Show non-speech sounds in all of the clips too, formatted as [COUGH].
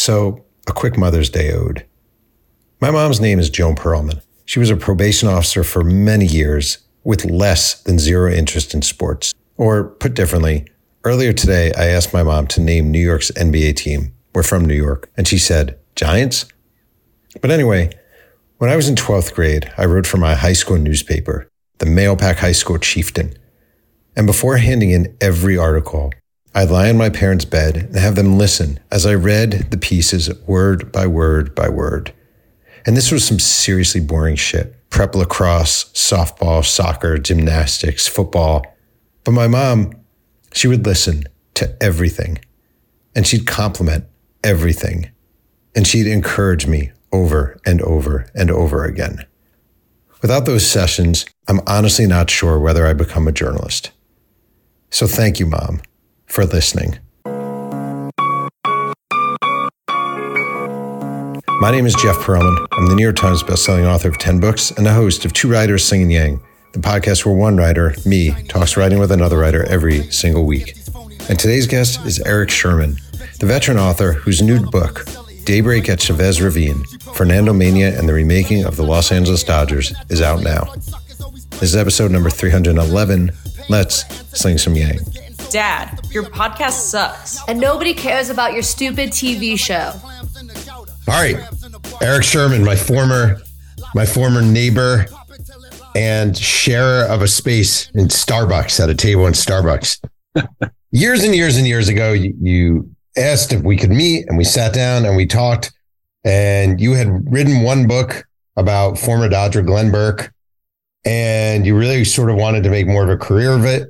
So, a quick Mother's Day ode. My mom's name is Joan Pearlman. She was a probation officer for many years with less than zero interest in sports. Or, put differently, earlier today I asked my mom to name New York's NBA team. We're from New York. And she said, Giants? But anyway, when I was in 12th grade, I wrote for my high school newspaper, the Mahopac High School Chieftain. And before handing in every article, I'd lie in my parents' bed and have them listen as I read the pieces word by word by word. And this was some seriously boring shit prep lacrosse, softball, soccer, gymnastics, football. But my mom, she would listen to everything and she'd compliment everything. And she'd encourage me over and over and over again. Without those sessions, I'm honestly not sure whether I become a journalist. So thank you, Mom, for listening. My name is Jeff Pearlman. I'm the New York Times bestselling author of 10 books and the host of Two Writers Slinging Yang, the podcast where one writer, me, talks writing with another writer every single week. And today's guest is Erik Sherman, the veteran author whose new book, Daybreak at Chavez Ravine, Fernandomania and the Remaking of the Los Angeles Dodgers, is out now. This is episode number 311. Let's sling some yang. Dad, your podcast sucks. And nobody cares about your stupid TV show. All right, Erik Sherman, my former, my former neighbor and sharer of a space in Starbucks at a table in Starbucks. [LAUGHS] years and years and years ago, you, you asked if we could meet, and we sat down and we talked. And you had written one book about former Dodger Glenn Burke, and you really sort of wanted to make more of a career of it.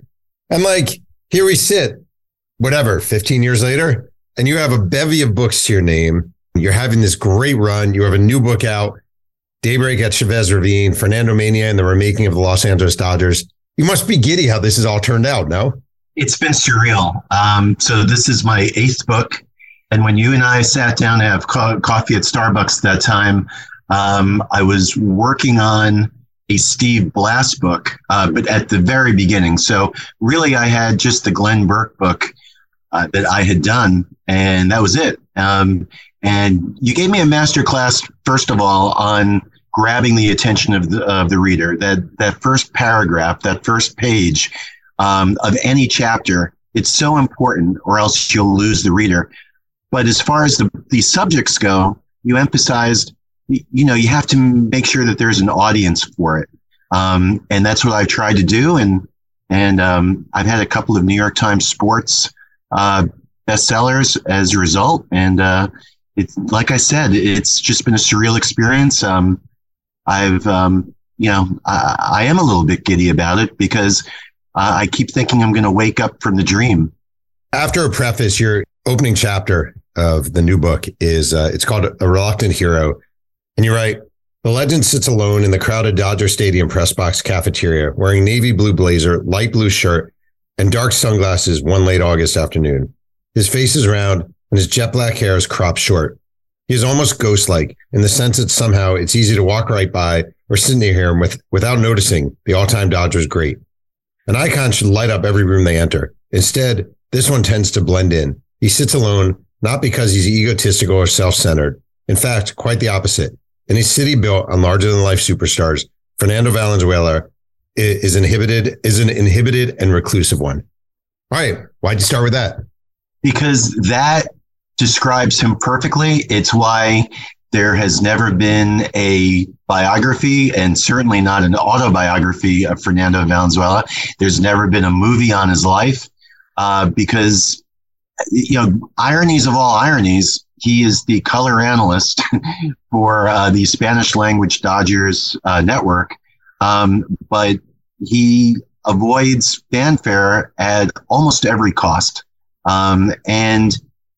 And like, here we sit, whatever, 15 years later, and you have a bevy of books to your name you're having this great run. You have a new book out, Daybreak at Chavez Ravine, Fernandomania, and the remaking of the Los Angeles Dodgers. You must be giddy how this has all turned out, no? It's been surreal. Um, so this is my eighth book. And when you and I sat down to have co- coffee at Starbucks that time, um, I was working on a Steve Blass book, uh, but at the very beginning. So really, I had just the Glenn Burke book uh, that I had done, and that was it. Um, and you gave me a master class, first of all, on grabbing the attention of the, of the reader. That, that first paragraph, that first page um, of any chapter, it's so important, or else you'll lose the reader. But as far as the, the subjects go, you emphasized, you know, you have to make sure that there's an audience for it. Um, and that's what I've tried to do. And, and um, I've had a couple of New York Times sports uh, bestsellers as a result. And uh, it's like I said, it's just been a surreal experience. Um, I've, um, you know, I, I, am a little bit giddy about it because uh, I keep thinking I'm going to wake up from the dream. After a preface, your opening chapter of the new book is uh, it's called A Reluctant Hero, and you write. The legend sits alone in the crowded Dodger Stadium press box cafeteria, wearing navy blue blazer, light blue shirt, and dark sunglasses one late August afternoon. His face is round, and his jet black hair is cropped short. He is almost ghost-like in the sense that somehow it's easy to walk right by or sit near him with, without noticing the all-time Dodgers great. An icon should light up every room they enter. Instead, this one tends to blend in. He sits alone, not because he's egotistical or self-centered. In fact, quite the opposite. In a city built on larger than life superstars, Fernando Valenzuela is inhibited, is an inhibited and reclusive one. All right. Why'd you start with that? Because that describes him perfectly. It's why there has never been a biography and certainly not an autobiography of Fernando Valenzuela. There's never been a movie on his life uh, because, you know, ironies of all ironies, he is the color analyst [LAUGHS] for uh, the Spanish language Dodgers uh, network. Um, but he avoids fanfare at almost every cost. Um, and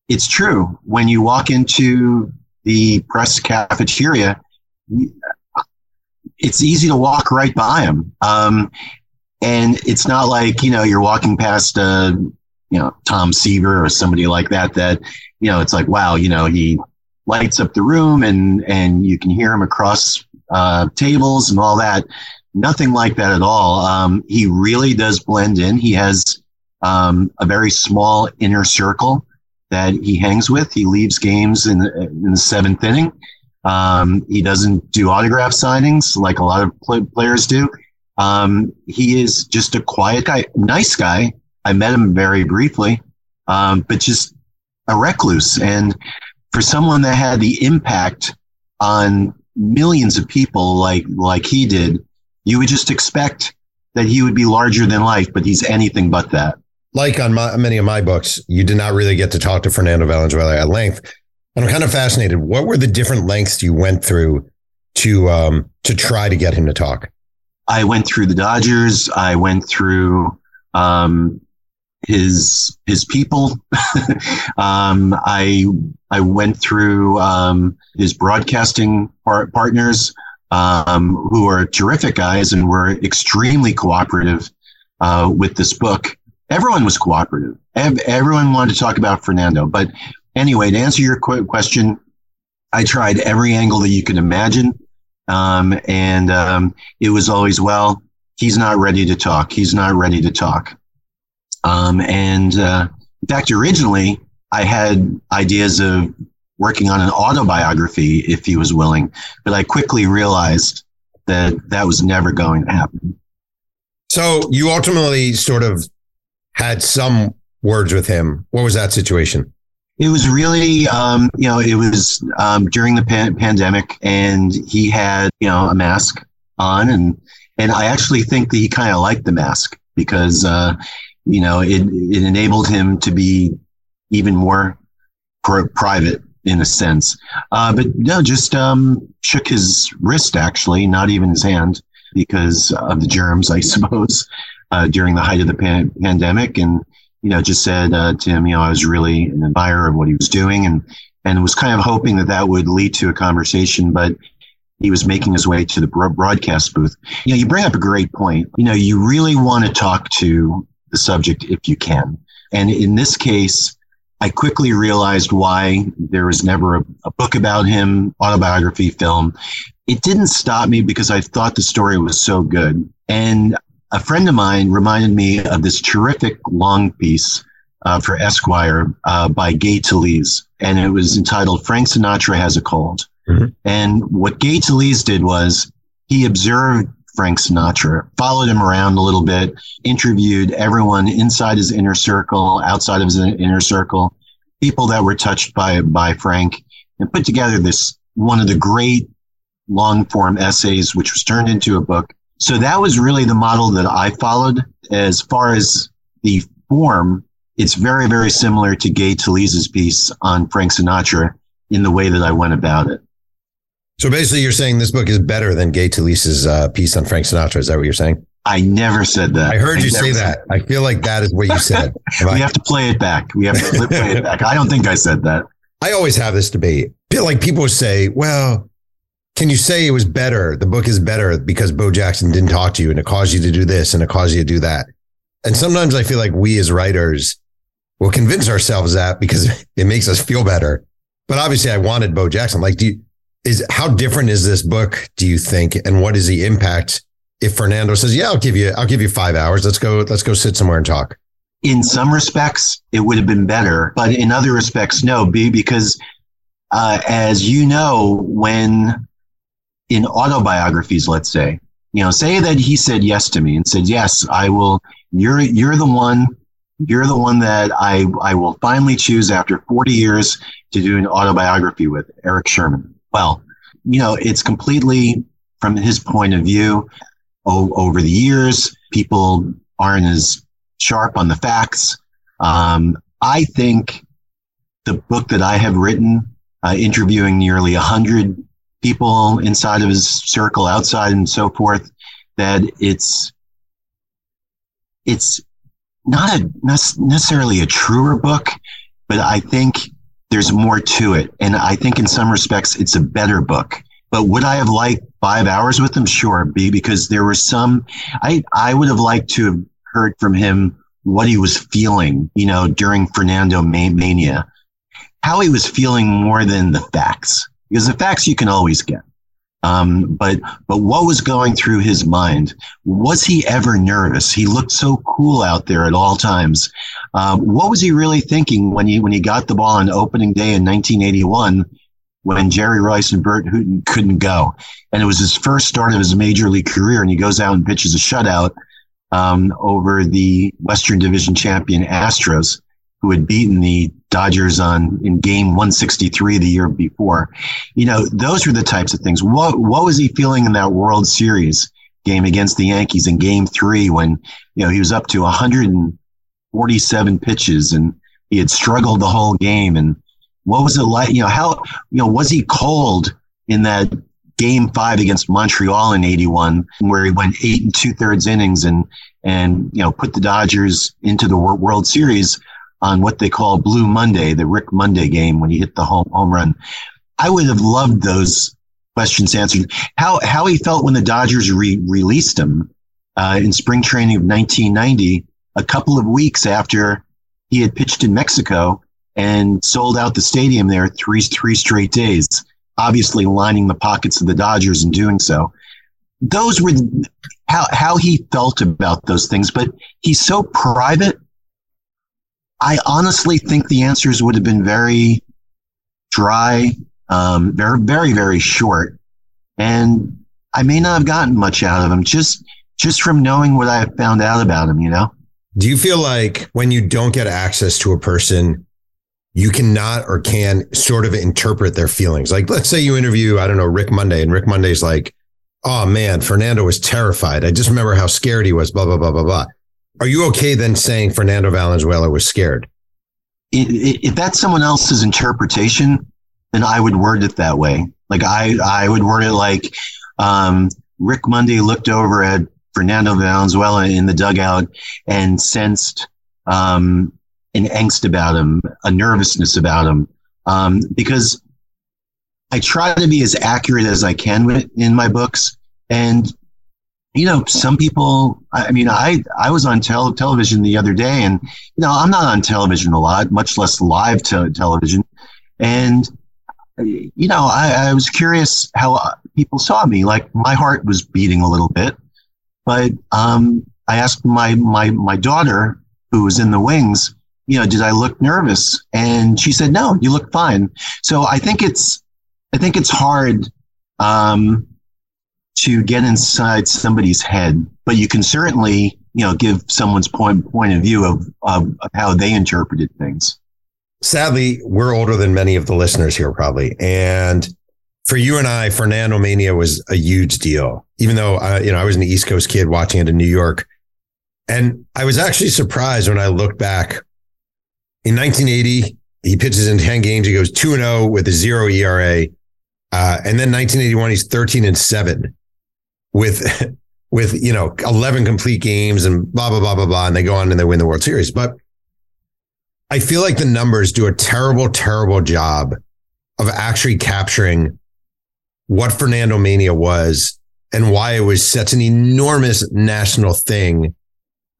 it's true. When you walk into the press cafeteria, it's easy to walk right by him. Um, and it's not like, you know, you're walking past, uh, you know, Tom Seaver or somebody like that, that, you know, it's like, wow, you know, he lights up the room and, and you can hear him across, uh, tables and all that. Nothing like that at all. Um, he really does blend in. He has, um, a very small inner circle that he hangs with. He leaves games in the, in the seventh inning. Um, he doesn't do autograph signings like a lot of play- players do. Um, he is just a quiet guy, nice guy. I met him very briefly, um, but just a recluse. And for someone that had the impact on millions of people like like he did, you would just expect that he would be larger than life, but he's anything but that. Like on my, many of my books, you did not really get to talk to Fernando Valenzuela at length. And I'm kind of fascinated. What were the different lengths you went through to um, to try to get him to talk? I went through the Dodgers. I went through um, his his people. [LAUGHS] um, I I went through um, his broadcasting par- partners, um, who are terrific guys and were extremely cooperative uh, with this book. Everyone was cooperative. Everyone wanted to talk about Fernando. But anyway, to answer your question, I tried every angle that you could imagine. Um, and um, it was always, well, he's not ready to talk. He's not ready to talk. Um, and uh, in fact, originally, I had ideas of working on an autobiography if he was willing, but I quickly realized that that was never going to happen. So you ultimately sort of had some words with him. What was that situation? It was really, um, you know, it was um, during the pan- pandemic, and he had, you know, a mask on, and and I actually think that he kind of liked the mask because, uh, you know, it it enabled him to be even more pr- private in a sense. Uh, but no, just um, shook his wrist actually, not even his hand, because of the germs, I [LAUGHS] suppose, uh, during the height of the pan- pandemic, and you know, just said uh, to him, you know, I was really an admirer of what he was doing and, and was kind of hoping that that would lead to a conversation, but he was making his way to the broadcast booth. You know, you bring up a great point. You know, you really want to talk to the subject if you can. And in this case, I quickly realized why there was never a, a book about him, autobiography film. It didn't stop me because I thought the story was so good. And a friend of mine reminded me of this terrific long piece uh, for Esquire uh, by Gay Talese, and it was entitled Frank Sinatra Has a Cold. Mm-hmm. And what Gay Talese did was he observed Frank Sinatra, followed him around a little bit, interviewed everyone inside his inner circle, outside of his inner circle, people that were touched by by Frank, and put together this one of the great long form essays, which was turned into a book so that was really the model that I followed. As far as the form, it's very, very similar to Gay Talese's piece on Frank Sinatra in the way that I went about it. So basically, you're saying this book is better than Gay Talese's uh, piece on Frank Sinatra. Is that what you're saying? I never said that. I heard I you say that. I feel like that is what you said. [LAUGHS] we have to play it back. We have to play it [LAUGHS] back. I don't think I said that. I always have this debate. Like people say, well, can you say it was better? The book is better because Bo Jackson didn't talk to you and it caused you to do this and it caused you to do that. And sometimes I feel like we as writers will convince ourselves that because [LAUGHS] it makes us feel better. But obviously I wanted Bo Jackson. Like, do you, is how different is this book, do you think? And what is the impact if Fernando says, yeah, I'll give you, I'll give you five hours. Let's go, let's go sit somewhere and talk. In some respects, it would have been better, but in other respects, no, because uh, as you know, when in autobiographies, let's say, you know, say that he said yes to me and said, yes, I will, you're, you're the one, you're the one that I, I will finally choose after 40 years to do an autobiography with Erik Sherman. Well, you know, it's completely from his point of view o- over the years. People aren't as sharp on the facts. Um, I think the book that I have written, uh, interviewing nearly 100 people inside of his circle, outside, and so forth, that it's it's not a necessarily a truer book, but I think there's more to it, and I think in some respects it's a better book. But would I have liked five hours with him? Sure, be because there were some. I I would have liked to have heard from him what he was feeling, you know, during Fernandomania, how he was feeling more than the facts because the facts you can always get. Um, but but what was going through his mind? Was he ever nervous? He looked so cool out there at all times. Um, what was he really thinking when he when he got the ball on opening day in 1981? When Jerry Reuss and Burt Hooton couldn't go, and it was his first start of his major league career, and he goes out and pitches a shutout um, over the Western Division champion Astros, who had beaten the Dodgers on in game 163 the year before. You know, those were the types of things. What what was he feeling in that World Series game against the Yankees in game 3 when, you know, he was up to 147 pitches and he had struggled the whole game and what was it like, you know, how you know, was he cold in that game 5 against Montreal in 81 where he went 8 and two thirds innings and and you know, put the Dodgers into the World Series on what they call Blue Monday, the Rick Monday game when he hit the home home run. I would have loved those questions answered. How how he felt when the Dodgers re- released him uh, in spring training of 1990, a couple of weeks after he had pitched in Mexico and sold out the stadium there three three straight days. Obviously, lining the pockets of the Dodgers and doing so. Those were how how he felt about those things. But he's so private I honestly think the answers would have been very dry, um, very, very, very short. And I may not have gotten much out of him just, just from knowing what I found out about him, you know? Do you feel like when you don't get access to a person, you cannot or can sort of interpret their feelings? Like, let's say you interview, I don't know, Rick Monday, and Rick Monday's like, oh man, Fernando was terrified. I just remember how scared he was, blah, blah, blah, blah, blah. Are you okay then saying Fernando Valenzuela was scared? If that's someone else's interpretation, then I would word it that way. Like I, I would word it like um, Rick Monday looked over at Fernando Valenzuela in the dugout and sensed um, an angst about him, a nervousness about him, um, because I try to be as accurate as I can in my books. And you know, some people, I mean, I, I was on tel- television the other day and, you know, I'm not on television a lot, much less live te- television. And, you know, I, I was curious how people saw me. Like my heart was beating a little bit, but, um, I asked my, my, my daughter who was in the wings, you know, did I look nervous? And she said, no, you look fine. So I think it's, I think it's hard, um, to get inside somebody's head, but you can certainly, you know, give someone's point point of view of, of, of how they interpreted things. Sadly, we're older than many of the listeners here, probably, and for you and I, Fernandomania was a huge deal. Even though uh, you know I was an East Coast kid watching it in New York, and I was actually surprised when I looked back. In 1980, he pitches in 10 games. He goes 2 0 with a zero ERA. Uh, and then 1981, he's 13 and 7 with [LAUGHS] with you know 11 complete games and blah blah blah blah blah and they go on and they win the world series. But i feel like the numbers do a terrible terrible job of actually capturing what fernandomania was and why it was such an enormous national thing.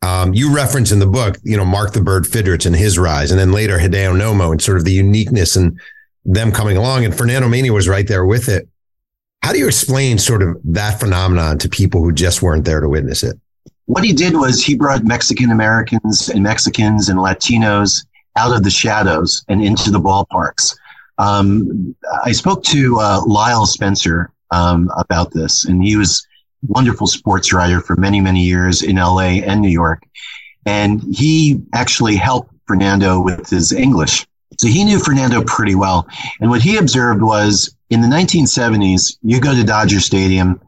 Um, you reference in the book you know mark the bird fidrych and his rise and then later hideo nomo and sort of the uniqueness and them coming along and fernandomania was right there with it how do you explain sort of that phenomenon to people who just weren't there to witness it? What he did was he brought Mexican Americans and Mexicans and Latinos out of the shadows and into the ballparks. Um, I spoke to uh, Lyle Spencer um, about this, and he was a wonderful sports writer for many, many years in LA and New York. And he actually helped Fernando with his English. So he knew Fernando pretty well. And what he observed was in the 1970s, you go to Dodger Stadium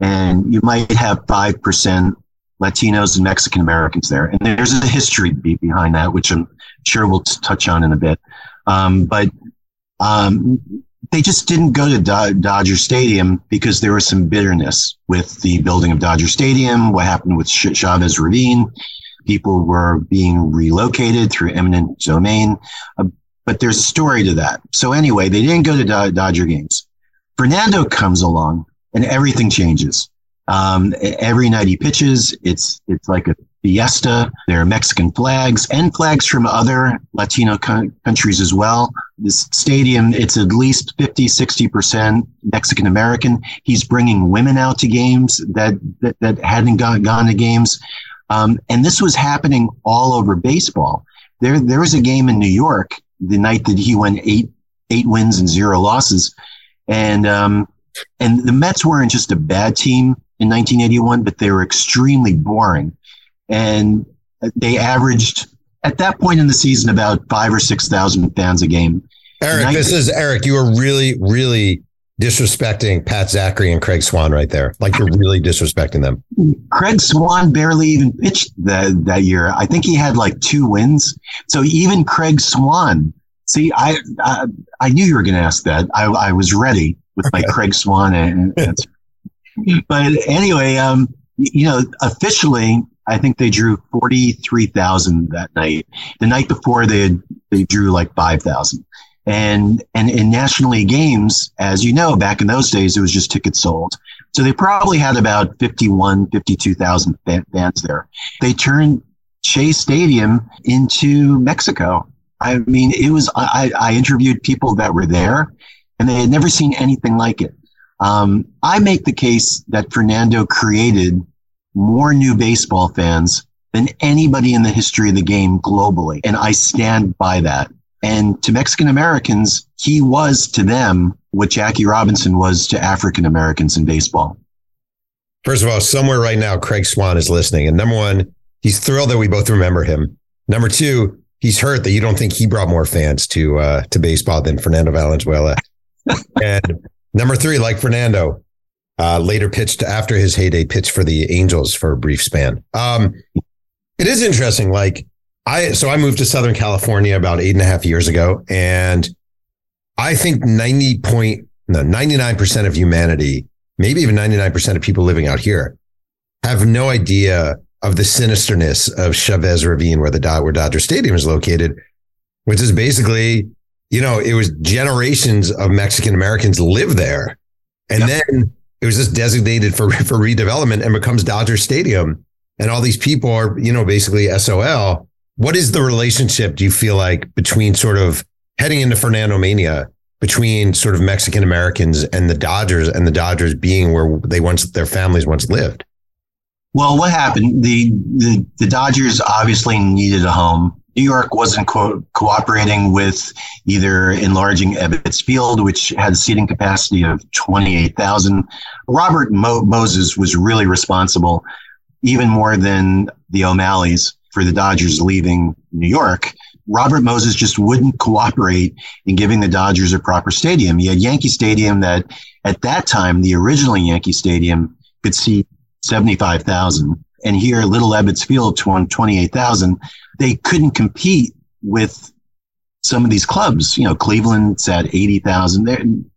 and you might have 5% Latinos and Mexican Americans there. And there's a history behind that, which I'm sure we'll touch on in a bit. Um, but um, they just didn't go to Do- Dodger Stadium because there was some bitterness with the building of Dodger Stadium, what happened with Chavez Ravine. People were being relocated through eminent domain. Uh, but there's a story to that. So anyway, they didn't go to Dodger games. Fernando comes along and everything changes. Um, every night he pitches, it's it's like a fiesta. There are Mexican flags and flags from other Latino co- countries as well. This stadium, it's at least 50, 60% Mexican American. He's bringing women out to games that, that, that hadn't gone, gone to games. Um, and this was happening all over baseball. There, there was a game in New York the night that he went eight, eight wins and zero losses. And, um, and the Mets weren't just a bad team in 1981, but they were extremely boring and they averaged at that point in the season about five or six thousand fans a game. Erik, this is Erik. You are really, really disrespecting Pat Zachry and Craig Swan right there. Like you're really disrespecting them. Craig Swan barely even pitched that that year. I think he had like two wins. So even Craig Swan. See, I I, I knew you were going to ask that. I, I was ready with my Craig Swan [LAUGHS] answer. but anyway, um, you know, officially I think they drew 43,000 that night. The night before they had, they drew like 5,000. And, and in National League games, as you know, back in those days, it was just tickets sold. So they probably had about 51, 52,000 fans there. They turned Shea Stadium into Mexico. I mean, it was, I, I interviewed people that were there and they had never seen anything like it. Um, I make the case that Fernando created more new baseball fans than anybody in the history of the game globally. And I stand by that. And to Mexican Americans, he was to them what Jackie Robinson was to African Americans in baseball. First of all, somewhere right now, Craig Swan is listening. And number one, he's thrilled that we both remember him. Number two, he's hurt that you don't think he brought more fans to uh, to baseball than Fernando Valenzuela. [LAUGHS] and number three, like Fernando, uh, later pitched after his heyday, pitched for the Angels for a brief span. Um, it is interesting. Like I, so I moved to Southern California about eight and a half years ago, and I think 90 point, no, 99% of humanity, maybe even 99% of people living out here have no idea of the sinisterness of Chavez Ravine, where the where Dodger Stadium is located, which is basically, you know, it was generations of Mexican Americans live there. And yep. then it was just designated for [LAUGHS] for redevelopment and becomes Dodger Stadium. And all these people are, you know, basically SOL. What is the relationship, do you feel like, between sort of heading into Fernandomania, between sort of Mexican Americans and the Dodgers and the Dodgers being where they once their families once lived? Well, what happened? The, the the Dodgers obviously needed a home. New York wasn't co- cooperating with either enlarging Ebbets Field, which had a seating capacity of 28,000. Robert Mo- Moses was really responsible, even more than the O'Malleys, for the Dodgers leaving New York. Robert Moses just wouldn't cooperate in giving the Dodgers a proper stadium. He had Yankee Stadium that at that time, the original Yankee Stadium could seat 75,000 and here Little Ebbets Field, 28,000, they couldn't compete with some of these clubs. You know, Cleveland's at 80,000.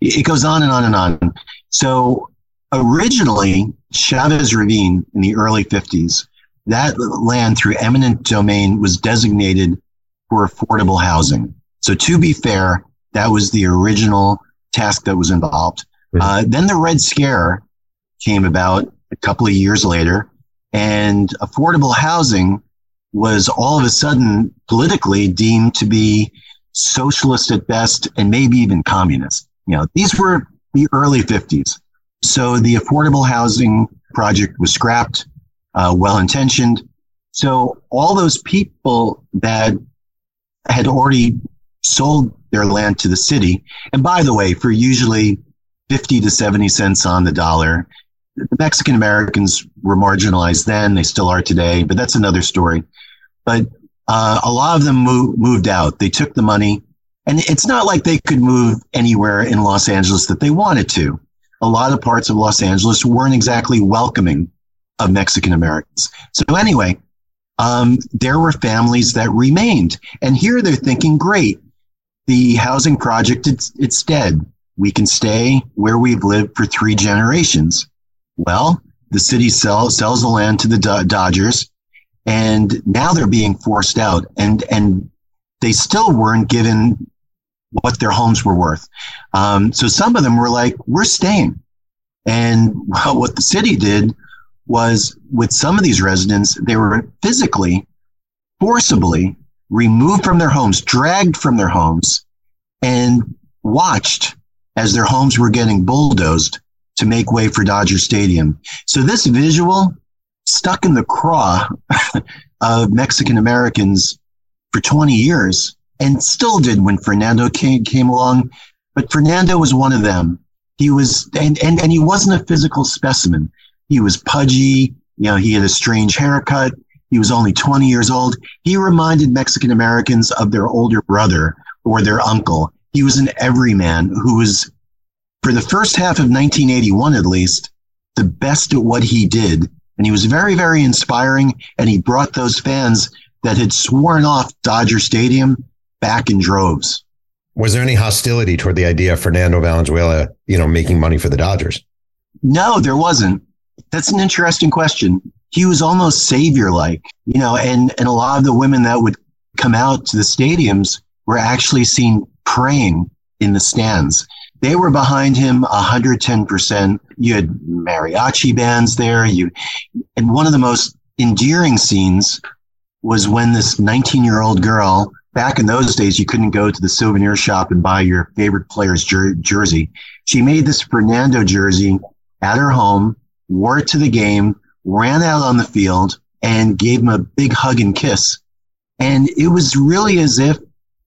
It goes on and on and on. So originally, Chavez Ravine in the early 50s, that land through eminent domain was designated for affordable housing. So to be fair, that was the original task that was involved. Uh, then the Red Scare came about a couple of years later, and affordable housing was all of a sudden politically deemed to be socialist at best and maybe even communist. You know, these were the early 50s. So the affordable housing project was scrapped, uh, well intentioned. So all those people that had already sold their land to the city, and by the way, for usually 50 to 70 cents on the dollar, the Mexican Americans were marginalized then; they still are today. But that's another story. But uh, a lot of them moved, moved out. They took the money, and it's not like they could move anywhere in Los Angeles that they wanted to. A lot of parts of Los Angeles weren't exactly welcoming of Mexican Americans. So anyway, um, there were families that remained, and here they're thinking, great, the housing project it's, it's dead. We can stay where we've lived for three generations. Well, the city sell, sells the land to the Dodgers, and now they're being forced out, and and they still weren't given what their homes were worth. Um, so some of them were like, "We're staying," and well, [LAUGHS] what the city did was with some of these residents, they were physically, forcibly removed from their homes, dragged from their homes, and watched as their homes were getting bulldozed to make way for Dodger Stadium. So this visual stuck in the craw [LAUGHS] of Mexican Americans for 20 years and still did when Fernando came, came along. But Fernando was one of them. He was, and, and, and he wasn't a physical specimen. He was pudgy. You know, he had a strange haircut. He was only 20 years old. He reminded Mexican Americans of their older brother or their uncle. He was an everyman who was, for the first half of 1981 at least, the best at what he did. And he was very, very inspiring. And he brought those fans that had sworn off Dodger Stadium back in droves. Was there any hostility toward the idea of Fernando Valenzuela, you know, making money for the Dodgers? No, there wasn't. That's an interesting question. He was almost savior like, you know, and, and a lot of the women that would come out to the stadiums were actually seen praying in the stands. They were behind him 110%. You had mariachi bands there. You, and one of the most endearing scenes was when this 19 year old girl, back in those days, you couldn't go to the souvenir shop and buy your favorite player's jer- jersey. She made this Fernando jersey at her home, wore it to the game, ran out on the field and gave him a big hug and kiss. And it was really as if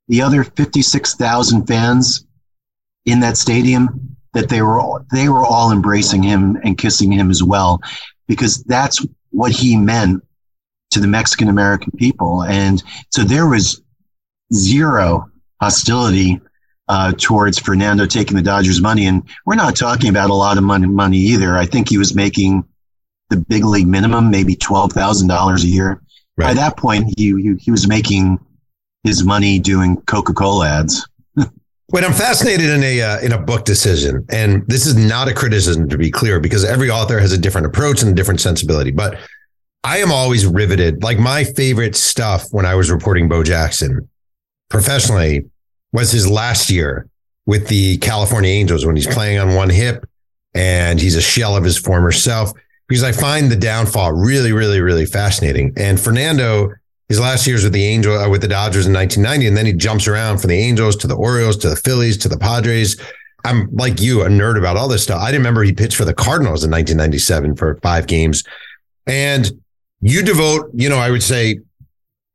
the other 56,000 fans in that stadium that they were all, they were all embracing him and kissing him as well because that's what he meant to the Mexican American people. And so there was zero hostility uh, towards Fernando taking the Dodgers money. And we're not talking about a lot of money, money either. I think he was making the big league minimum, maybe $12,000 a year. Right. By that point, he, he, he was making his money doing Coca-Cola ads. [LAUGHS] Wait, I'm fascinated in a uh, in a book decision, and this is not a criticism to be clear, because every author has a different approach and a different sensibility. But I am always riveted. Like my favorite stuff when I was reporting Bo Jackson professionally was his last year with the California Angels when he's playing on one hip and he's a shell of his former self. Because I find the downfall really, really, really fascinating. And Fernando, his last years with the Angel uh, with the Dodgers in 1990, and then he jumps around from the Angels to the Orioles to the Phillies to the Padres. I'm like you, a nerd about all this stuff. I remember he pitched for the Cardinals in 1997 for five games, and you devote, you know, I would say,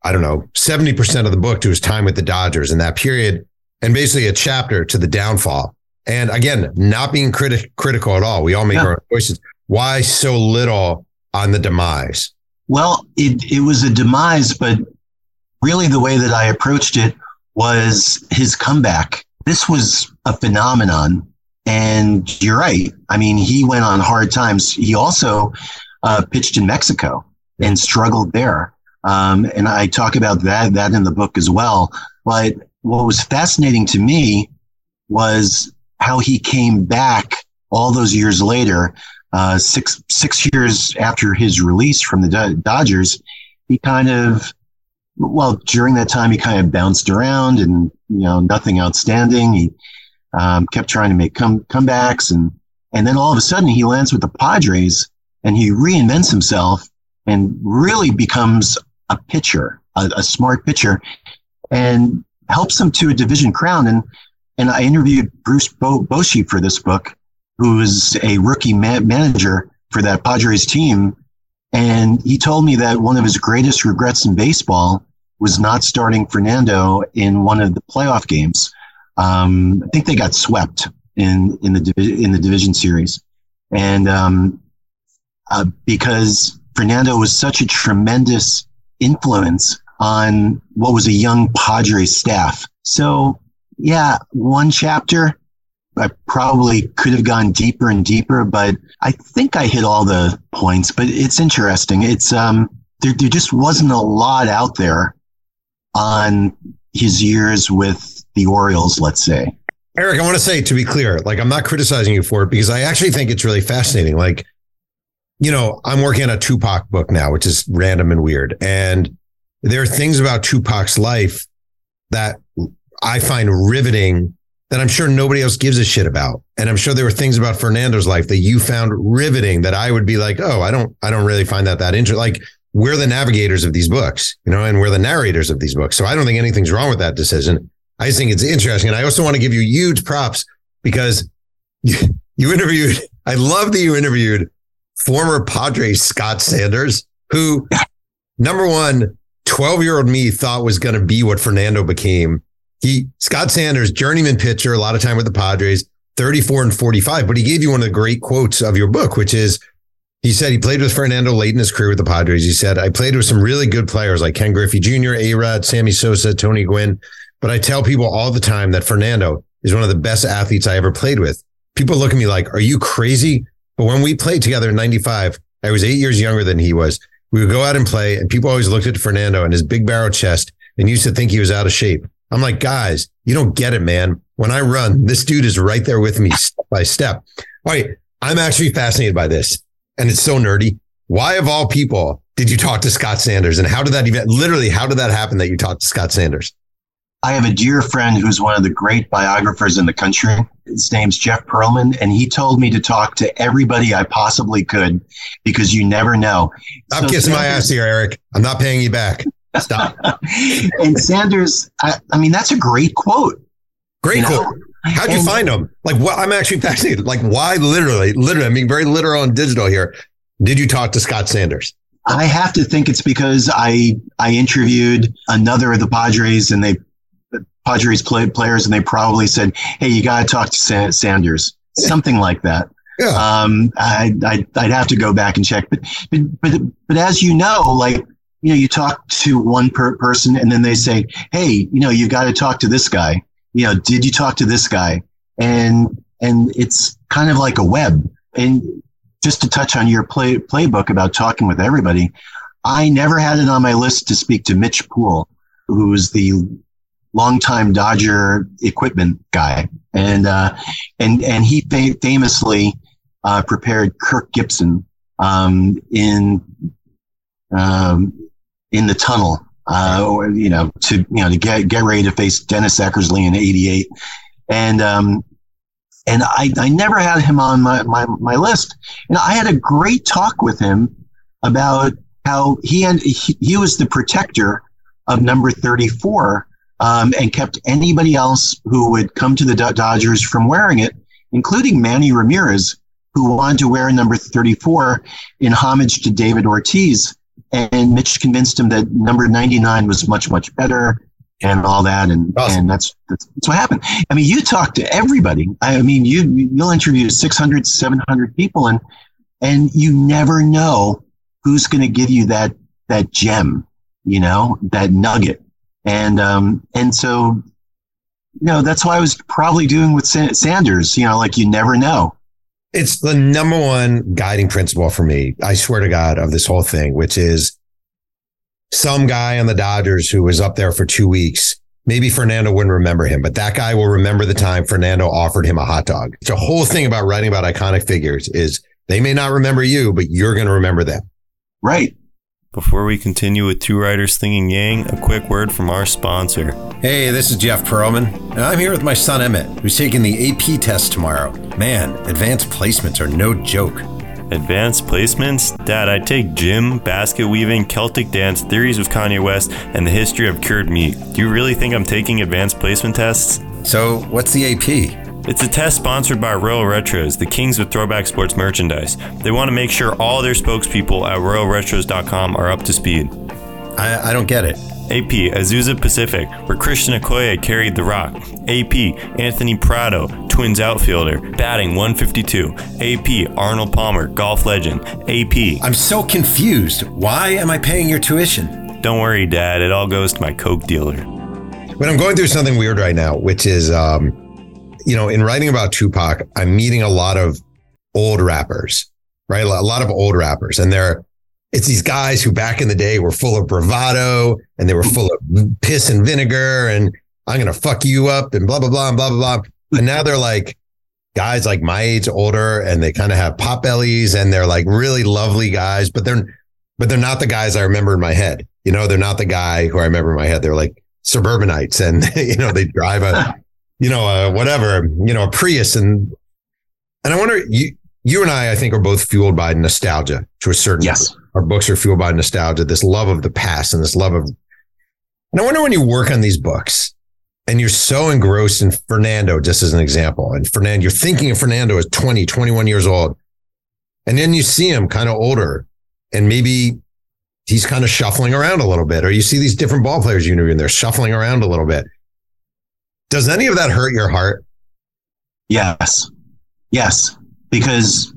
I don't know, 70% of the book to his time with the Dodgers in that period, and basically a chapter to the downfall. And again, not being criti- critical at all. We all make yeah. our own choices. Why so little on the demise? Well, it, it was a demise, but really the way that I approached it was his comeback. This was a phenomenon. And you're right. I mean, he went on hard times. He also uh, pitched in Mexico and struggled there. Um, and I talk about that, that in the book as well. But what was fascinating to me was how he came back all those years later, uh, six, six years after his release from the Dodgers. He kind of, well, during that time, he kind of bounced around and, you know, nothing outstanding. He, um, kept trying to make come, comebacks and, and then all of a sudden he lands with the Padres and he reinvents himself and really becomes a pitcher, a, a smart pitcher, and helps them to a division crown. And and I interviewed Bruce Bo- Bochy for this book, who was a rookie ma- manager for that Padres team, and he told me that one of his greatest regrets in baseball was not starting Fernando in one of the playoff games. Um, I think they got swept in in the in the division series, and um, uh, because Fernando was such a tremendous influence on what was a young Padres staff. So, yeah, one chapter, I probably could have gone deeper and deeper, but I think I hit all the points. But it's interesting. It's um, there, there just wasn't a lot out there on his years with the Orioles, let's say. Erik, I want to say to be clear, like I'm not criticizing you for it because I actually think it's really fascinating. Like you know, I'm working on a Tupac book now, which is random and weird. And there are things about Tupac's life that I find riveting that I'm sure nobody else gives a shit about. And I'm sure there were things about Fernando's life that you found riveting that I would be like, oh, I don't, I don't really find that that interesting. Like we're the navigators of these books, you know, and we're the narrators of these books. So I don't think anything's wrong with that decision. I just think it's interesting. And I also want to give you huge props because you, [LAUGHS] you interviewed, I love that you interviewed former Padre Scott Sanders, who number one, 12 year old me thought was going to be what Fernando became he Scott Sanders, journeyman pitcher, a lot of time with the Padres, 34 and 45. But he gave you one of the great quotes of your book, which is he said he played with Fernando late in his career with the Padres. He said, I played with some really good players like Ken Griffey Jr., A Rod, Sammy Sosa, Tony Gwynn. But I tell people all the time that Fernando is one of the best athletes I ever played with. People look at me like, Are you crazy? But when we played together in 95, I was eight years younger than he was. We would go out and play, and people always looked at Fernando and his big barrel chest and used to think he was out of shape. I'm like, guys, you don't get it, man. When I run, this dude is right there with me step by step. All right. I'm actually fascinated by this and it's so nerdy. Why of all people did you talk to Scott Sanders and how did that even literally, how did that happen that you talked to Scott Sanders? I have a dear friend who's one of the great biographers in the country. His name's Jeff Pearlman, and he told me to talk to everybody I possibly could because you never know. I'm so kissing Sanders, my ass here, Erik. I'm not paying you back. Stop. [LAUGHS] and Sanders, I, I, mean, that's a great quote. Great quote. Know? How'd you and, find him? Like, what? I'm actually fascinated. Like, why literally, literally, I mean, very literal and digital here. Did you talk to Scott Sanders? I have to think it's because I I interviewed another of the Padres and they Padres play, players and they probably said, "Hey, you got to talk to Sa- Sanders," something like that. Yeah. Um, I, I I'd have to go back and check, but but but but as you know, like you know, you talk to one per person and then they say, Hey, you know, you've got to talk to this guy. You know, did you talk to this guy? And, and it's kind of like a web. And just to touch on your play, playbook about talking with everybody, I never had it on my list to speak to Mitch Poole, who's the longtime Dodger equipment guy. And, uh, and, and he fa- famously, uh, prepared Kirk Gibson, um, in, um, in the tunnel, uh, or, you know, to, you know, to get, get ready to face Dennis Eckersley in 88. And, um, and I, I never had him on my, my, my list. And I had a great talk with him about how he and he, he was the protector of number 34 um, and kept anybody else who would come to the Dodgers from wearing it, including Manny Ramirez, who wanted to wear number 34 in homage to David Ortiz and Mitch convinced him that number 99 was much, much better and all that. And, awesome. and that's, that's, that's, what happened. I mean, you talk to everybody. I mean, you, you'll interview 600, 700 people and, and you never know who's going to give you that, that gem, you know, that nugget. And, um, and so, you know, that's why I was probably doing with Sanders, you know, like you never know. It's the number one guiding principle for me. I swear to God of this whole thing, which is some guy on the Dodgers who was up there for two weeks. Maybe Fernando wouldn't remember him, but that guy will remember the time Fernando offered him a hot dog. The whole thing about writing about iconic figures is they may not remember you, but you're going to remember them. Right. Before we continue with Two Writers Slinging Yang, a quick word from our sponsor. Hey, this is Jeff Pearlman, and I'm here with my son Emmett, who's taking the AP test tomorrow. Man, advanced placements are no joke. Advanced placements? Dad, I take gym, basket weaving, Celtic dance, theories with Kanye West, and the history of cured meat. Do you really think I'm taking advanced placement tests? So, what's the AP? It's a test sponsored by Royal Retros, the kings of throwback sports merchandise. They want to make sure all their spokespeople at royalretros.com are up to speed. I, I don't get it. AP, Azusa Pacific, where Christian Okoye carried the rock. AP, Anthony Prado, Twins outfielder, batting 152. AP, Arnold Palmer, golf legend. AP. I'm so confused. Why am I paying your tuition? Don't worry, Dad. It all goes to my Coke dealer. But I'm going through something weird right now, which is um, you know, in writing about Tupac, I'm meeting a lot of old rappers, right? A lot of old rappers. And they're, it's these guys who back in the day were full of bravado and they were full of piss and vinegar and I'm to fuck you up and blah, blah, blah, and blah, blah, blah. And now they're like guys like my age older and they kind of have pop bellies and they're like really lovely guys, but they're, but they're not the guys I remember in my head. You know, they're not the guy who I remember in my head. They're like suburbanites and, [LAUGHS] you know, they drive a, you know, uh, whatever, you know, a Prius. And, and I wonder, you, you and I, I think are both fueled by nostalgia to a certain, yes. Our books are fueled by nostalgia, this love of the past and this love of, and I wonder when you work on these books and you're so engrossed in Fernando, just as an example, and Fernando, you're thinking of Fernando as 20, 21 years old. And then you see him kind of older and maybe he's kind of shuffling around a little bit, or you see these different ball players you know, and they're shuffling around a little bit. Does any of that hurt your heart? Yes. Yes. Because,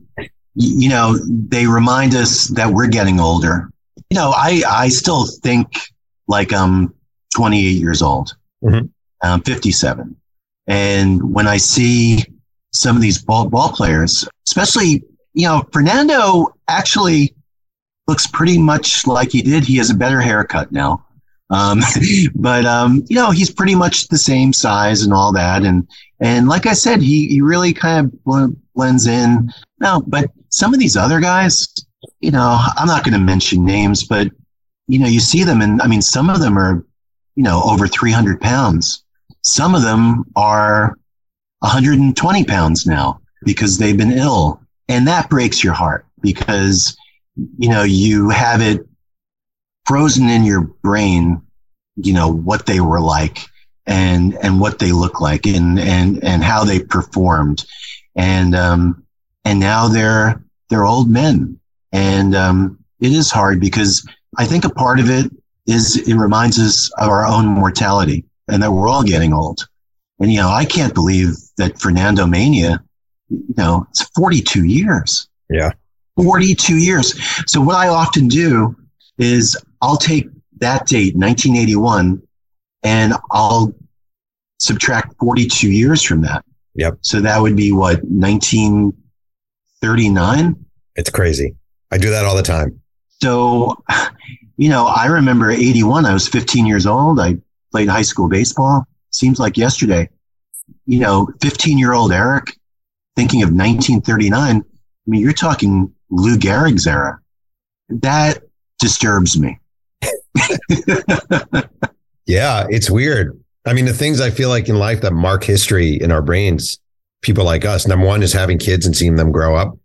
you know, they remind us that we're getting older. You know, I, I still think like I'm 28 years old. Mm-hmm. I'm 57. And when I see some of these ball, ball players, especially, you know, Fernando actually looks pretty much like he did. He has a better haircut now. Um, [LAUGHS] but um, you know, he's pretty much the same size and all that. And and like I said, he he really kind of blends in. No, but some of these other guys, you know, I'm not going to mention names, but you know, you see them, and I mean, some of them are, you know, over 300 pounds. Some of them are 120 pounds now because they've been ill, and that breaks your heart because you know you have it frozen in your brain, you know, what they were like and, and what they look like and, and, and how they performed. And, um, and now they're, they're old men. And, um, it is hard because I think a part of it is it reminds us of our own mortality and that we're all getting old. And, you know, I can't believe that Fernandomania, you know, it's 42 years. Yeah. 42 years. So what I often do is I'll take that date, 1981, and I'll subtract 42 years from that. Yep. So that would be what, 1939? It's crazy. I do that all the time. So, you know, I remember 81, I was 15 years old. I played high school baseball. Seems like yesterday. You know, 15 year old Erik thinking of 1939. I mean, you're talking Lou Gehrig's era. That disturbs me. [LAUGHS] yeah, it's weird. I mean, the things I feel like in life that mark history in our brains, people like us, number one is having kids and seeing them grow up.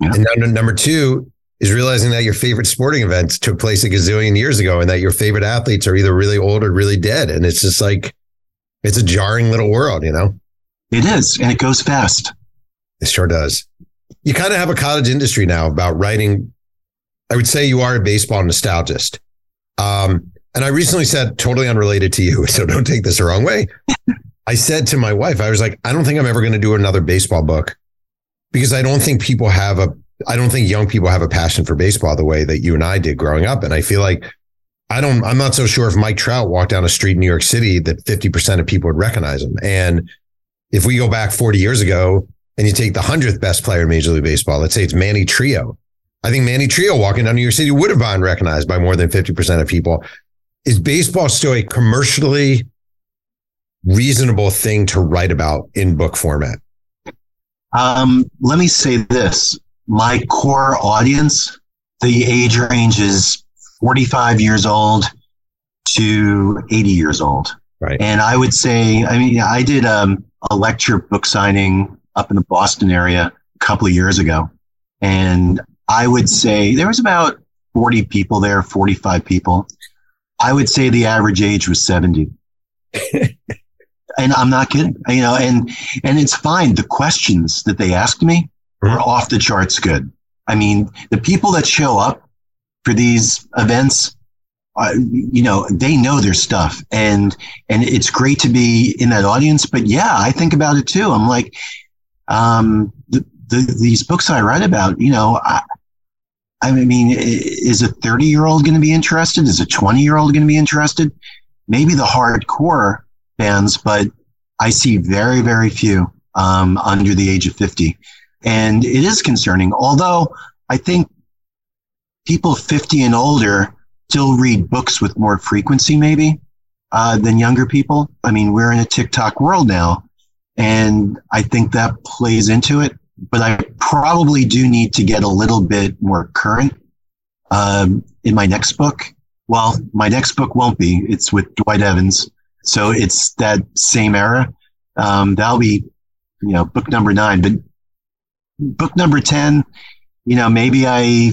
Yeah. And number, number two is realizing that your favorite sporting events took place a gazillion years ago and that your favorite athletes are either really old or really dead. And it's just like, it's a jarring little world, you know? It is. And it goes fast. It sure does. You kind of have a cottage industry now about writing. I would say you are a baseball nostalgist. Um, and I recently said, totally unrelated to you, [LAUGHS] so don't take this the wrong way. [LAUGHS] I said to my wife, I was like, I don't think I'm ever going to do another baseball book because I don't think people have a, I don't think young people have a passion for baseball the way that you and I did growing up. And I feel like I don't, I'm not so sure if Mike Trout walked down a street in New York City that 50% of people would recognize him. And if we go back 40 years ago and you take the 100th best player in Major League Baseball, let's say it's Manny Trillo. I think Manny Trillo walking down New York City would have been recognized by more than 50% of people. Is baseball still a commercially reasonable thing to write about in book format? Um, let me say this. My core audience, the age range is 45 years old to 80 years old. Right. And I would say, I mean, I did um, a lecture book signing up in the Boston area a couple of years ago. And I would say there was about 40 people there, 45 people. I would say the average age was 70. [LAUGHS] and I'm not kidding. You know, and and it's fine. The questions that they asked me were mm-hmm. off the charts good. I mean, the people that show up for these events, uh, you know, they know their stuff, and and it's great to be in that audience. But yeah, I think about it too. I'm like, um, the, the, these books I write about, you know, I, I mean, is a 30 year old going to be interested? Is a 20 year old going to be interested? Maybe the hardcore fans, but I see very, very few um, under the age of 50. And it is concerning, although I think people 50 and older still read books with more frequency, maybe, uh, than younger people. I mean, we're in a TikTok world now, and I think that plays into it but I probably do need to get a little bit more current um, in my next book. Well, my next book won't be. It's with Dwight Evans. So it's that same era. Um, that'll be, you know, book number nine. But book number 10, you know, maybe I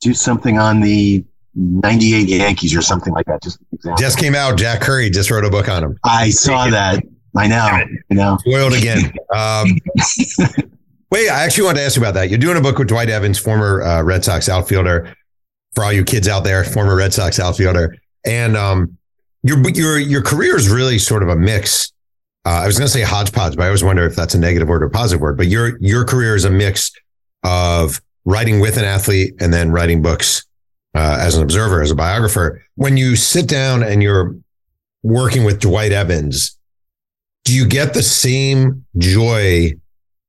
do something on the 98 Yankees or something like that. Just just came out. Jack Curry just wrote a book on him. I saw that. I know. I know. Spoiled again. Um, [LAUGHS] wait, I actually wanted to ask you about that. You're doing a book with Dwight Evans, former uh, Red Sox outfielder. For all you kids out there, former Red Sox outfielder, and um, your your your career is really sort of a mix. Uh, I was going to say hodgepodge, but I always wonder if that's a negative word or a positive word. But your your career is a mix of writing with an athlete and then writing books uh, as an observer, as a biographer. When you sit down and you're working with Dwight Evans, do you get the same joy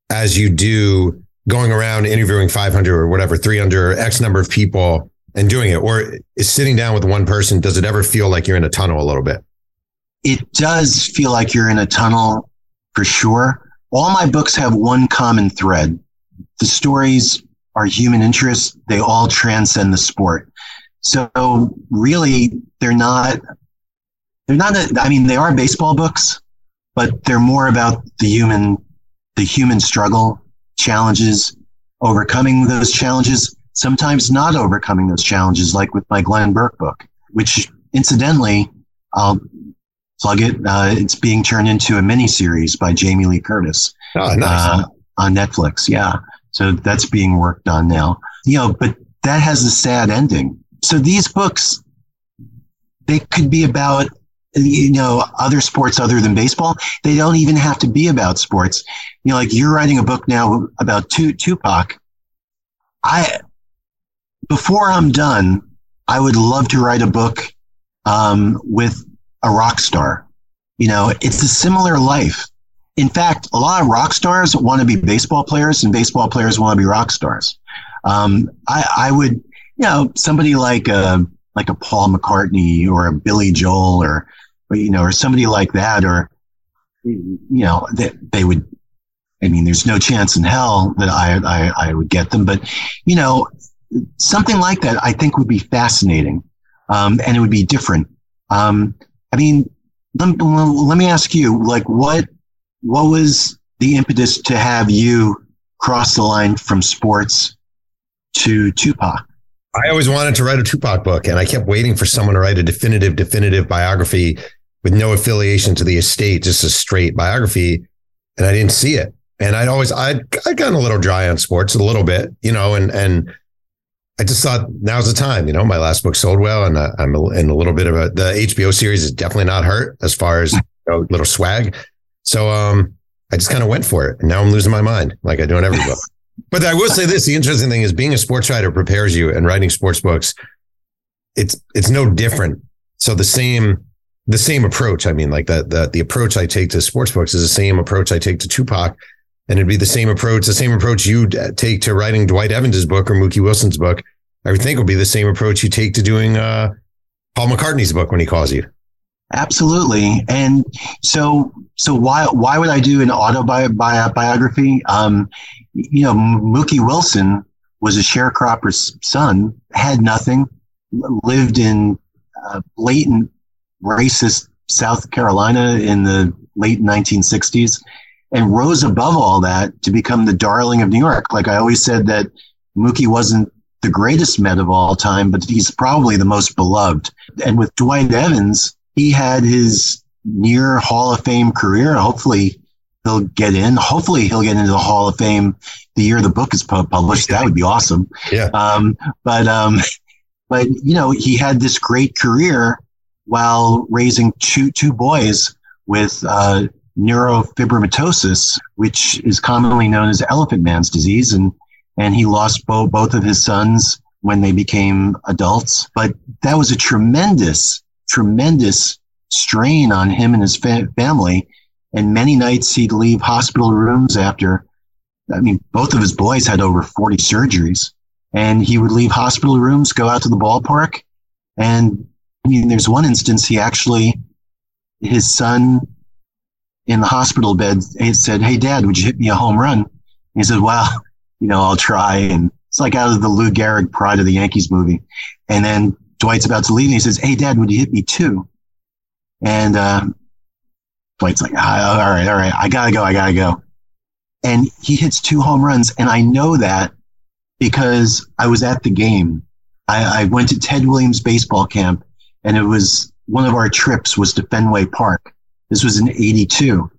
as you do going around interviewing 500 or whatever, 300 or X number of people and doing it? Or is sitting down with one person, does it ever feel like you're in a tunnel a little bit? It does feel like you're in a tunnel for sure. All my books have one common thread. The stories are human interests. They all transcend the sport. So really, they're not, they're not, a, I mean, they are baseball books, but they're more about the human, the human struggle, challenges, overcoming those challenges, sometimes not overcoming those challenges, like with my Glenn Burke book, which incidentally, I'll plug it. Uh, it's being turned into a mini series by Jamie Lee Curtis oh, nice. uh, on Netflix. Yeah. So that's being worked on now. You know, but that has a sad ending. So these books, they could be about you know, other sports other than baseball. They don't even have to be about sports. You know, like you're writing a book now about Tupac. I, before I'm done, I would love to write a book um, with a rock star. You know, it's a similar life. In fact, a lot of rock stars want to be baseball players, and baseball players want to be rock stars. Um, I, I would, you know, somebody like a like a Paul McCartney or a Billy Joel or you know, or somebody like that, or you know, that they would. I mean, there's no chance in hell that I, I I would get them, but you know, something like that I think would be fascinating, um, and it would be different. Um, I mean, let, let me ask you, like, what what was the impetus to have you cross the line from sports to Tupac? I always wanted to write a Tupac book, and I kept waiting for someone to write a definitive, definitive biography with no affiliation to the estate, just a straight biography. And I didn't see it. And I'd always, I'd, I'd gotten a little dry on sports a little bit, you know, and, and I just thought now's the time, you know, my last book sold well and uh, I'm in a little bit of a, the HBO series is definitely not hurt as far as [LAUGHS] you know, little swag. So, um, I just kind of went for it and now I'm losing my mind like I do in every book. [LAUGHS] But I will say this: the interesting thing is being a sports writer prepares you, and writing sports books, it's it's no different. So the same the same approach. I mean, like that, the, the approach I take to sports books is the same approach I take to Tupac. And it'd be the same approach, the same approach you take to writing Dwight Evans's book or Mookie Wilson's book. I would think would be the same approach you take to doing uh, Paul McCartney's book when he calls you. Absolutely. And so, so why, why would I do an autobiography? Um, you know, Mookie Wilson was a sharecropper's son, had nothing, lived in uh, blatant racist South Carolina in the late 1960s and rose above all that to become the darling of New York. Like I always said that Mookie wasn't the greatest Met of all time, but he's probably the most beloved. And with Dwight Evans, he had his near Hall of Fame career. Hopefully he'll get in. Hopefully he'll get into the Hall of Fame the year the book is published. That would be awesome. Yeah. Um, but, um, but you know, he had this great career while raising two, two boys with uh, neurofibromatosis, which is commonly known as elephant man's disease. And, and he lost bo- both of his sons when they became adults. But that was a tremendous, tremendous strain on him and his fa- family. And many nights he'd leave hospital rooms after, I mean, both of his boys had over 40 surgeries. And he would leave hospital rooms, go out to the ballpark, and I mean, there's one instance he actually, his son in the hospital bed, he said, Hey, dad, would you hit me a home run? He said, Well, [LAUGHS] you know, I'll try. And it's like out of the Lou Gehrig Pride of the Yankees movie. And then Dwight's about to leave and he says, Hey, dad, would you hit me too? And, uh, Dwight's like, ah, all right, all right, I gotta go, I gotta go. And he hits two home runs. And I know that because I was at the game. I, I went to Ted Williams baseball camp and it was one of our trips was to Fenway Park. This was in 82.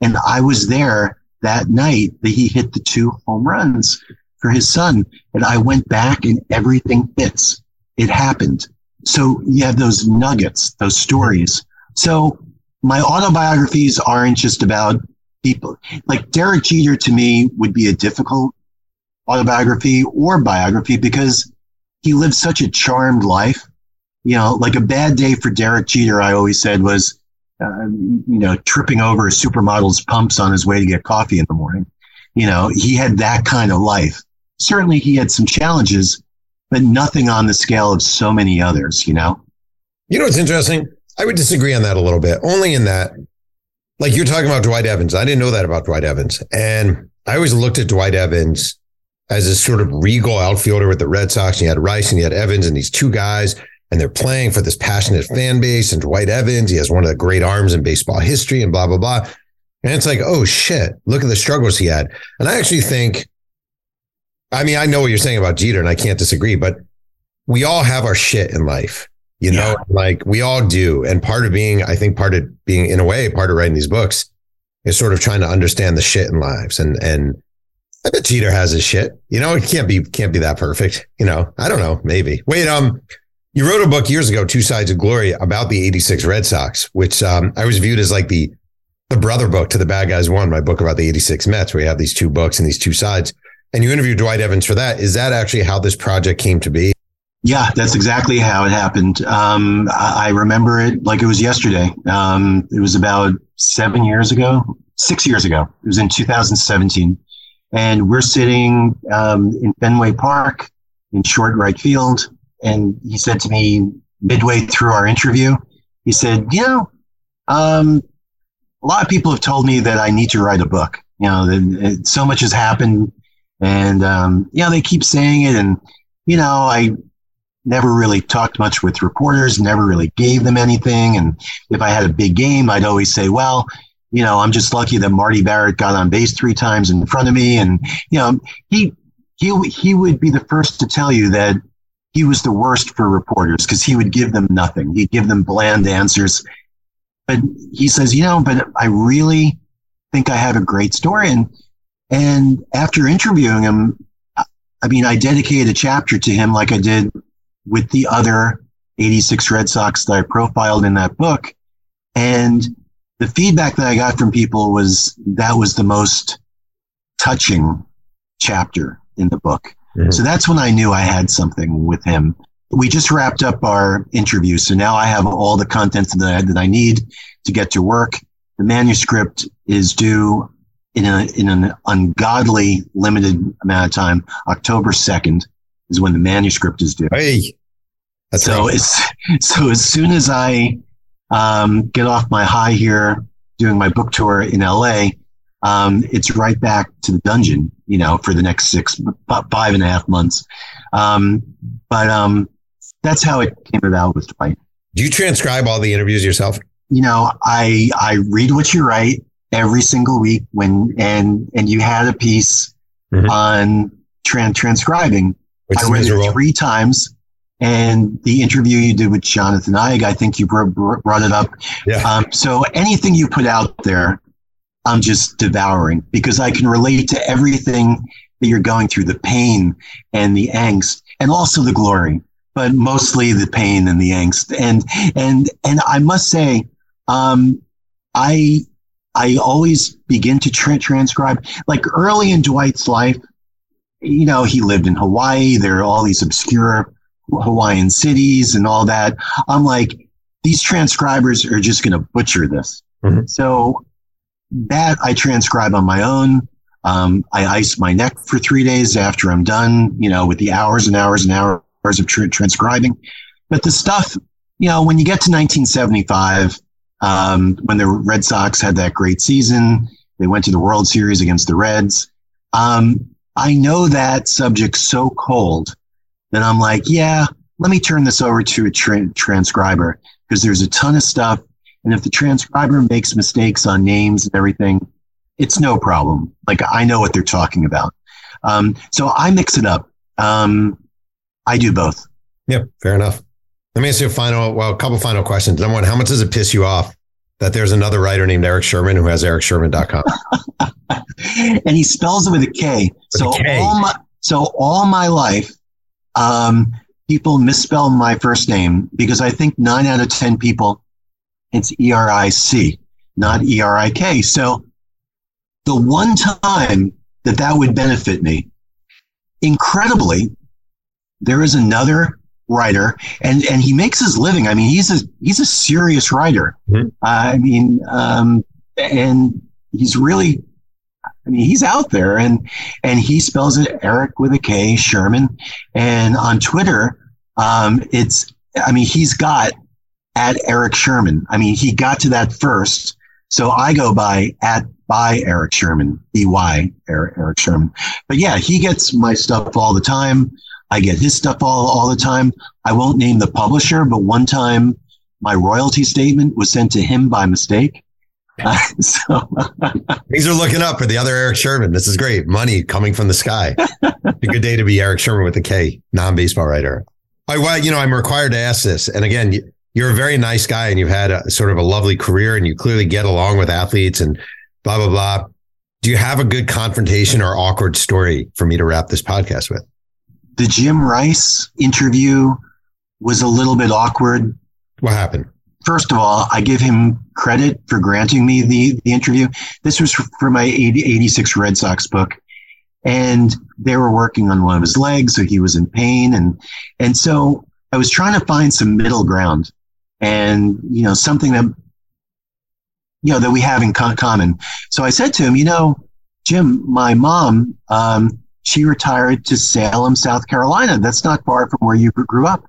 And I was there that night that he hit the two home runs for his son. And I went back and everything fits. It happened. So you have those nuggets, those stories. So my autobiographies aren't just about people like Derek Jeter to me would be a difficult autobiography or biography because he lived such a charmed life. You know, like a bad day for Derek Jeter, I always said was, uh, you know, tripping over a supermodel's pumps on his way to get coffee in the morning. You know, he had that kind of life. Certainly he had some challenges, but nothing on the scale of so many others, you know? You know what's interesting? I would disagree on that a little bit, only in that, like you're talking about Dwight Evans. I didn't know that about Dwight Evans. And I always looked at Dwight Evans as a sort of regal outfielder with the Red Sox. And you had Rice and he had Evans and these two guys, and they're playing for this passionate fan base. And Dwight Evans, he has one of the great arms in baseball history and blah, blah, blah. And it's like, oh shit, look at the struggles he had. And I actually think, I mean, I know what you're saying about Jeter and I can't disagree, but we all have our shit in life, you know, yeah. like we all do. And part of being, I think part of being in a way, part of writing these books is sort of trying to understand the shit in lives and, and, I bet Jeter has his shit. You know, it can't be can't be that perfect. You know, I don't know. Maybe. Wait, um, you wrote a book years ago, Two Sides of Glory, about the '86 Red Sox, which um, I was viewed as like the the brother book to the Bad Guys One, my book about the '86 Mets, where you have these two books and these two sides. And you interviewed Dwight Evans for that. Is that actually how this project came to be? Yeah, that's exactly how it happened. Um, I, remember it like it was yesterday. Um, it was about seven years ago, six years ago. It was in 2017 and we're sitting um, in Fenway Park in short right field. And he said to me midway through our interview, he said, "You know, um, a lot of people have told me that I need to write a book. You know, that so much has happened, and um, you know they keep saying it, and you know I." Never really talked much with reporters, never really gave them anything. And if I had a big game, I'd always say, well, you know, I'm just lucky that Marty Barrett got on base three times in front of me. And, you know, he, he, he would be the first to tell you that he was the worst for reporters because he would give them nothing. He'd give them bland answers. But he says, you know, but I really think I have a great story. And, and after interviewing him, I mean, I dedicated a chapter to him like I did with the other 86 Red Sox that I profiled in that book. And the feedback that I got from people was that was the most touching chapter in the book. Mm-hmm. So that's when I knew I had something with him. We just wrapped up our interview. So now I have all the content that I, that I need to get to work. The manuscript is due in a, in an ungodly limited amount of time. October 2nd is when the manuscript is due. Hey. So right. it's, so as soon as I um, get off my high here doing my book tour in LA, um, it's right back to the dungeon, you know, for the next six, five and a half months. Um, but um, that's how it came about with Dwight. Do you transcribe all the interviews yourself? You know, I I read what you write every single week when and and you had a piece mm-hmm. on tran- transcribing. Which I read it three times and the interview you did with Jonathan Eig, I think you brought it up. Yeah. Um, so anything you put out there, I'm just devouring because I can relate to everything that you're going through, the pain and the angst and also the glory, but mostly the pain and the angst. And, and, and I must say, um, I, I always begin to tra- transcribe like early in Dwight's life, you know, he lived in Hawaii. There are all these obscure Hawaiian cities and all that. I'm like, these transcribers are just going to butcher this. Mm-hmm. So that I transcribe on my own. Um, I ice my neck for three days after I'm done, you know, with the hours and hours and hours of tra- transcribing. But the stuff, you know, when you get to 1975, um, when the Red Sox had that great season, they went to the World Series against the Reds. Um, I know that subject so cold then I'm like, yeah, let me turn this over to a tra- transcriber because there's a ton of stuff And if the transcriber makes mistakes on names and everything, it's no problem. Like I know what they're talking about. Um, so I mix it up. Um, I do both. Yep, fair enough. Let me ask you a final, well, a couple final questions. Number one, how much does it piss you off that there's another writer named Erik Sherman who has eriksherman.com? [LAUGHS] and he spells it with a K. With so a K. all my so all my life, um, people misspell my first name because I think nine out of ten people it's E R I C, not E R I K. So the one time that that would benefit me, incredibly, there is another writer, and and he makes his living. I mean, he's a he's a serious writer. Mhm. I mean, um, and he's really, I mean, he's out there, and and he spells it Erik with a K, Sherman, and on Twitter, um, it's. I mean, he's got at Erik Sherman. I mean, he got to that first. So I go by at by Erik Sherman, B Y Erik, Sherman. But yeah, he gets my stuff all the time. I get his stuff all, all the time. I won't name the publisher, but one time my royalty statement was sent to him by mistake. Uh, [LAUGHS] so Things are looking up for the other Erik Sherman. This is great. Money coming from the sky. a good day to be Erik Sherman with a K, non baseball writer. I, well, you know, I'm required to ask this. And again, you're a very nice guy and you've had a sort of a lovely career and you clearly get along with athletes and blah, blah, blah. Do you have a good confrontation or awkward story for me to wrap this podcast with? the Jim Rice interview was a little bit awkward. What happened? First of all, I give him credit for granting me the, the interview. This was for, my 80, 86 Red Sox book. And they were working on one of his legs, so he was in pain. And, and so I was trying to find some middle ground and, you know, something that, you know, that we have in co- common. So I said to him, you know, Jim, my mom, um, she retired to Salem, South Carolina. That's not far from where you grew up.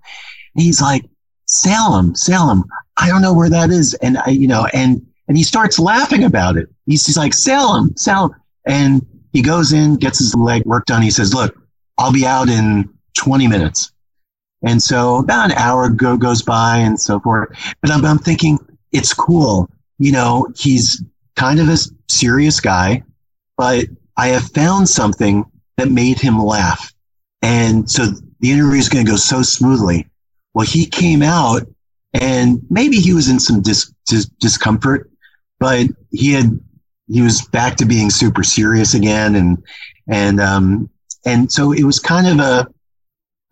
And he's like, Salem, Salem. I don't know where that is. And I, you know, and, and he starts laughing about it. He's, he's like, Salem, Salem. And he goes in, gets his leg work done. He says, look, I'll be out in 20 minutes. And so about an hour go, goes by and so forth. But I'm, I'm thinking it's cool. You know, he's kind of a serious guy, but I have found something that made him laugh. And so the interview is going to go so smoothly. Well, he came out and maybe he was in some dis- dis- discomfort, but he had, he was back to being super serious again. And, and, um, and so it was kind of a,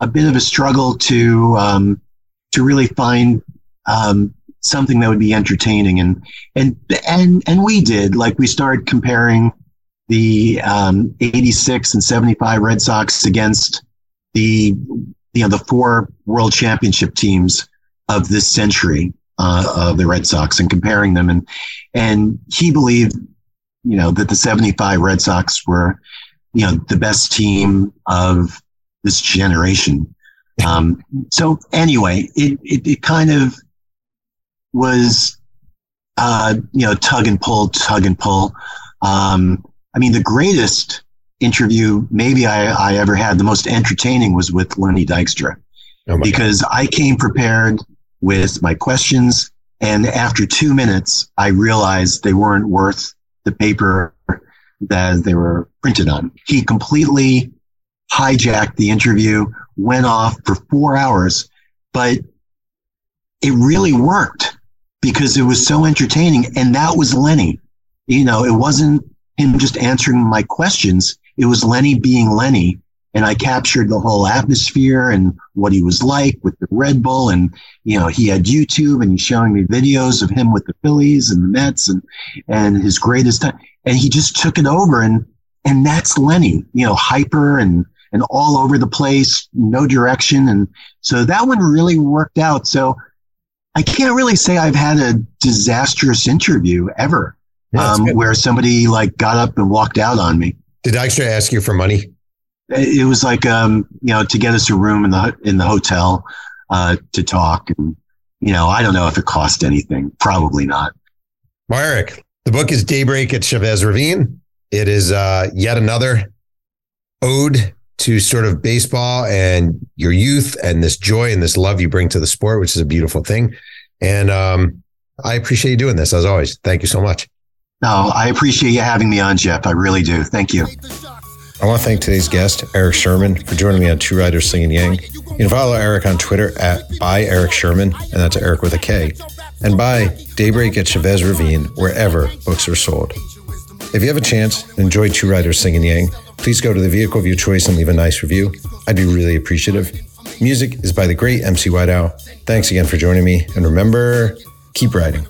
a bit of a struggle to, um, to really find, um, something that would be entertaining. And, and, and, and we did, like we started comparing, the um, 86 and 75 Red Sox against the you know the four World Championship teams of this century uh, of the Red Sox and comparing them and and he believed you know that the 75 Red Sox were you know the best team of this generation. Um, so anyway, it, it it kind of was uh, you know tug and pull, tug and pull. Um, I mean, the greatest interview maybe I, I ever had, the most entertaining was with Lenny Dykstra Oh because I came prepared with my questions. And after two minutes, I realized they weren't worth the paper that they were printed on. He completely hijacked the interview, went off for four hours, but it really worked because it was so entertaining. And that was Lenny. You know, it wasn't him just answering my questions. It was Lenny being Lenny. And I captured the whole atmosphere and what he was like with the Red Bull. And, you know, he had YouTube and he's showing me videos of him with the Phillies and the Mets and, and his greatest time. And he just took it over. And, and that's Lenny, you know, hyper and, and all over the place, no direction. And so that one really worked out. So I can't really say I've had a disastrous interview ever Yeah, um, where somebody like got up and walked out on me. Did Dykstra ask you for money? It was like, um, you know, to get us a room in the in the hotel uh, to talk, and you know, I don't know if it cost anything. Probably not. Erik, the book is Daybreak at Chavez Ravine. It is uh, yet another ode to sort of baseball and your youth and this joy and this love you bring to the sport, which is a beautiful thing. And um, I appreciate you doing this as always. Thank you so much. No, I appreciate you having me on, Jeff. I really do. Thank you. I want to thank today's guest, Erik Sherman, for joining me on Two Writers Slinging Yang. You can follow Erik on Twitter at by Erik Sherman, and that's Erik with a K, and buy Daybreak at Chavez Ravine, wherever books are sold. If you have a chance enjoy Two Writers Slinging Yang, please go to the vehicle of your choice and leave a nice review. I'd be really appreciative. Music is by the great MC Whiteout. Thanks again for joining me, and remember, keep writing.